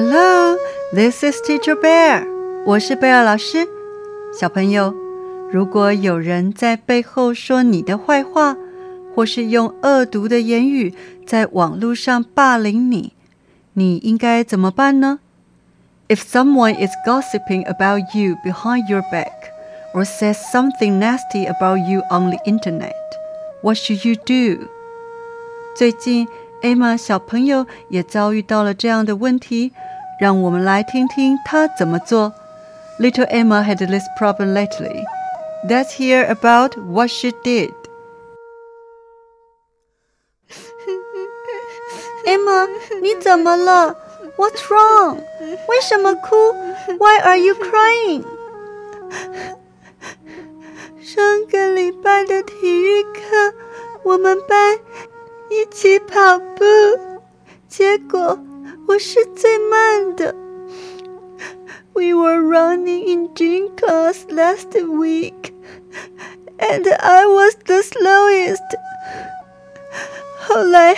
Hello, this is Teacher Bear。我是贝尔老师。小朋友，如果有人在背后说你的坏话，或是用恶毒的言语在网络上霸凌你，你应该怎么办呢？If someone is gossiping about you behind your back or says something nasty about you on the internet, what should you do? 最近。 艾玛小朋友也遭遇到了这样的问题，让我们来听听他怎么做。Little Emma had this problem lately. Let's hear about what she did. Emma，你怎么了？What's wrong？为什么哭？Why are you crying？上个礼拜的体育课，我们班 一起跑步，结果我是最慢的。We were running in gym class last week, and I was the slowest. 后来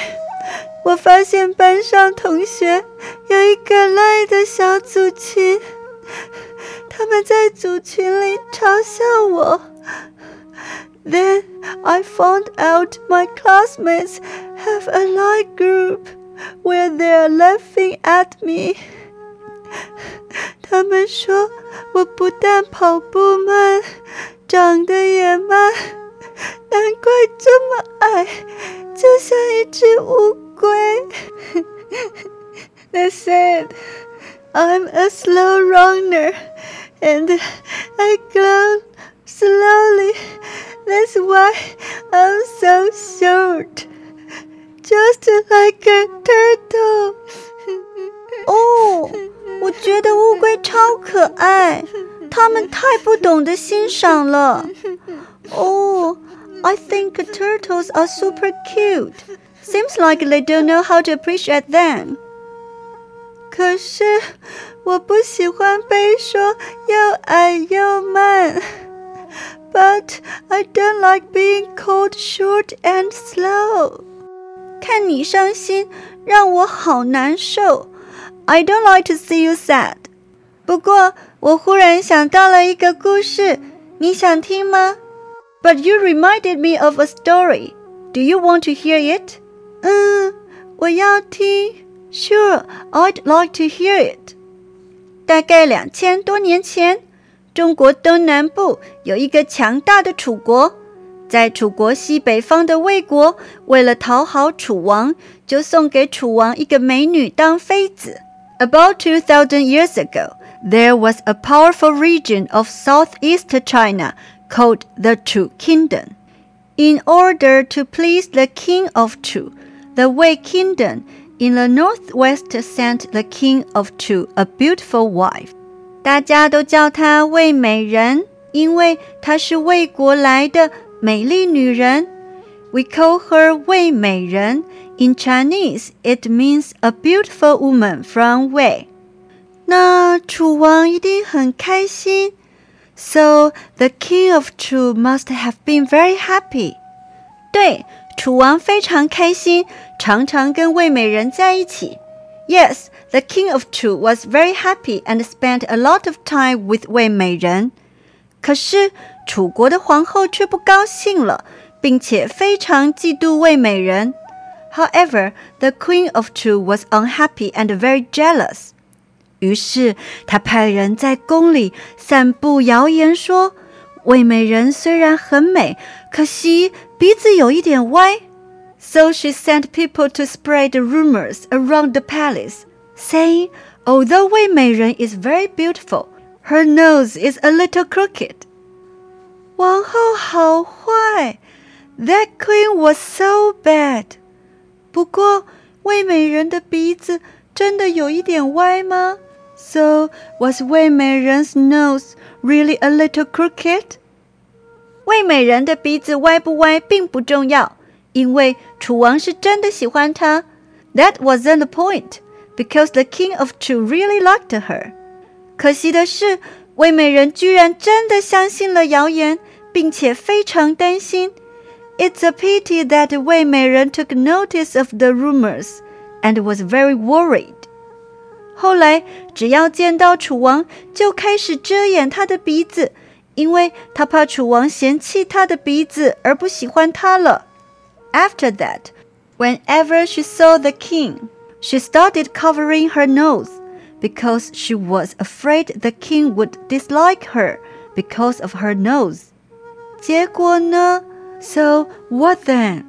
我发现班上同学有一个赖的小组群，他们在组群里嘲笑我。Then I found out my classmates have a Line group where they're laughing at me. 他们说我不但跑步慢，长得也慢，难怪这么矮，就像一只乌龟。They said I'm a slow runner, and I climb slowly. That's why I'm so short, just like a turtle. 哦，我觉得乌龟超可爱，它们太不懂得欣赏了。Oh, I think turtles are super cute. Seems like they don't know how to appreciate them. 可是我不喜欢被说又矮又慢。 but I don't like being called short and slow. 看你伤心，让我好难受。I don't like to see you sad. 不过我忽然想到了一个故事，你想听吗？But you reminded me of a story. Do you want to hear it? 嗯，我要听。Sure, I'd like to hear it. 大概两千多年前。 中国东南部有一个强大的楚国，在楚国西北方的魏国，为了讨好楚王，就送给楚王一个美女当妃子。About two thousand years ago, there was a powerful region of southeast China called the Chu Kingdom. In order to please the king of Chu, the Wei Kingdom in the northwest sent the king of Chu a beautiful wife. 大家都叫她魏美人，因为她是魏国来的美丽女人。We call her 魏美人。In Chinese, it means a beautiful woman from Wei。那楚王一定很开心。So the king of Chu must have been very happy。对，楚王非常开心，常常跟魏美人在一起。Yes, the king of Chu was very happy and spent a lot of time with Wei Meiren。可是楚国的皇后却不高兴了，并且非常嫉妒魏美人。However, the queen of Chu was unhappy and very jealous。于是她派人在宫里散布谣言说，说魏美人虽然很美，可惜鼻子有一点歪。So she sent people to spread rumors around the palace saying, Although Wei Meiren is very beautiful, her nose is a little crooked. 王后好坏，That queen was so bad. bad。不过，魏美人的鼻子真的有一点歪吗？So was Wei Meiren's nose really a little crooked? crooked？魏美人的鼻子歪不歪并不重要，因为楚王是真的喜欢她。That wasn't the point。because the king of Chu really liked her. 可惜的是，魏美人居然真的相信了谣言，并且非常担心。It's a pity that 魏美人 took notice of the rumors and was very worried. 后来只要见到楚王，就开始遮掩他的鼻子，因为他怕楚王嫌弃他的鼻子而不喜欢他了。After that, whenever she saw the king, she started covering her nose because she was afraid the king would dislike her because of her nose. 结果呢？So what then？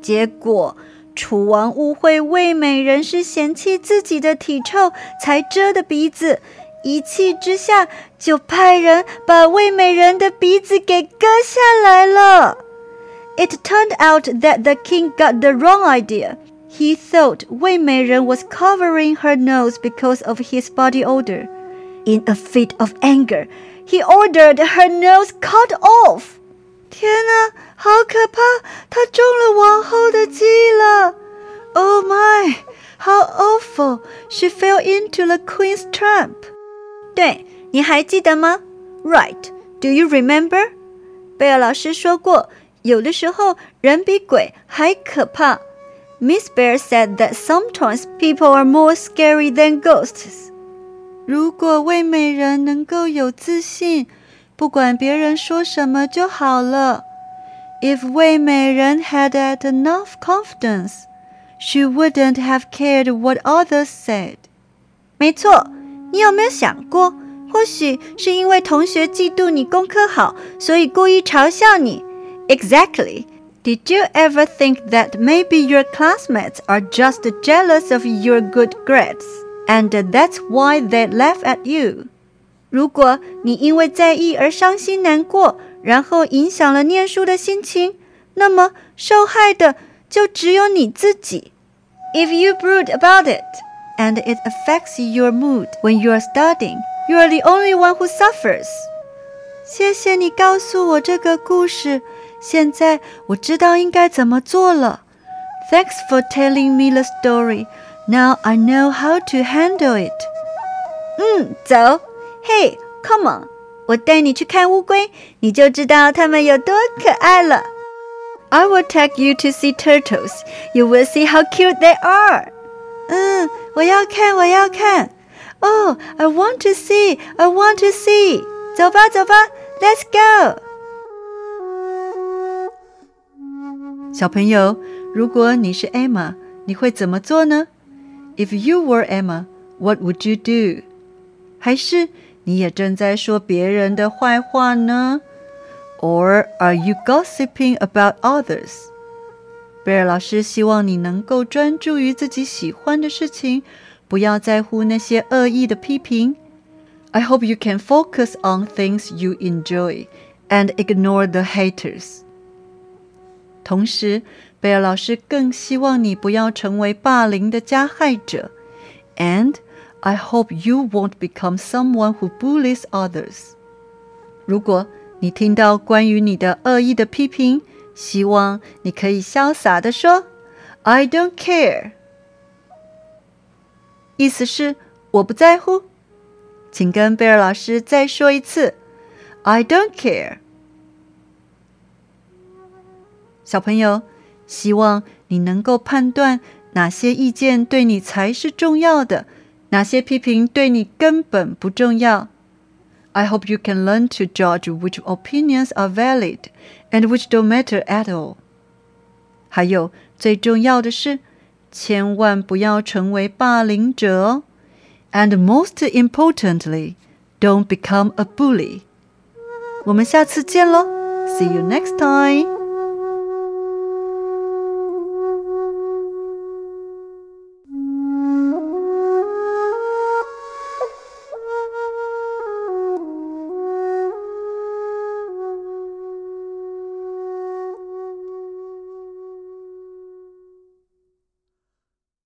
结果楚王误会魏美人是嫌弃自己的体臭才遮的鼻子，一气之下就派人把魏美人的鼻子给割下来了。It turned out that the king got the wrong idea. He thought Wei Meiren was covering her nose because of his body odor. In a fit of anger, he ordered her nose cut off. 天哪，好可怕！他中了王后的计了。Oh my, how awful! She fell into the queen's trap. 对，你还记得吗？Right. Do you remember? 贝尔老师说过，有的时候人比鬼还可怕。 Miss Bear said that sometimes people are more scary than ghosts. 如果魏美人能够有自信，不管别人说什么就好了。If 魏美人 had had enough confidence, she wouldn't have cared what others said. 没错，你有没有想过，或许是因为同学嫉妒你功课好，所以故意嘲笑你？Exactly. Did you ever think that maybe your classmates are just jealous of your good grades, and that's why they laugh at you? 如果你因为在意而伤心难过，然后影响了念书的心情，那么受害的就只有你自己。If you brood about it and it affects your mood when you are studying, you are the only one who suffers. 谢谢你告诉我这个故事， 现在我知道应该怎么做了。Thanks for telling me the story. Now I know how to handle it. 嗯，走。Hey, come on！我带你去看乌龟，你就知道它们有多可爱了。I will take you to see turtles. You will see how cute they are. 嗯，我要看，我要看。Oh, I want to see. I want to see. 走吧，走吧，Let's go. 小朋友，如果你是 Emma，你会怎么做呢？If you were Emma, what would you do？还是你也正在说别人的坏话呢？Or are you gossiping about others？贝尔老师希望你能够专注于自己喜欢的事情，不要在乎那些恶意的批评。I hope you can focus on things you enjoy and ignore the haters。 同时，贝尔老师更希望你不要成为霸凌的加害者，and I hope you won't become someone who bullies others. 如果你听到关于你的恶意的批评，希望你可以潇洒的说 "I don't care"，意思是我不在乎。请跟贝尔老师再说一次 "I don't care"。小朋友，希望你能够判断哪些意见对你才是重要的。哪些批评对你根本不重要？I hope you can learn to judge which opinions are valid and which don't matter at all。还有最重要的是，千万不要成为霸凌者哦。And most importantly, don't become a bully。我们下次见喽，See you next time。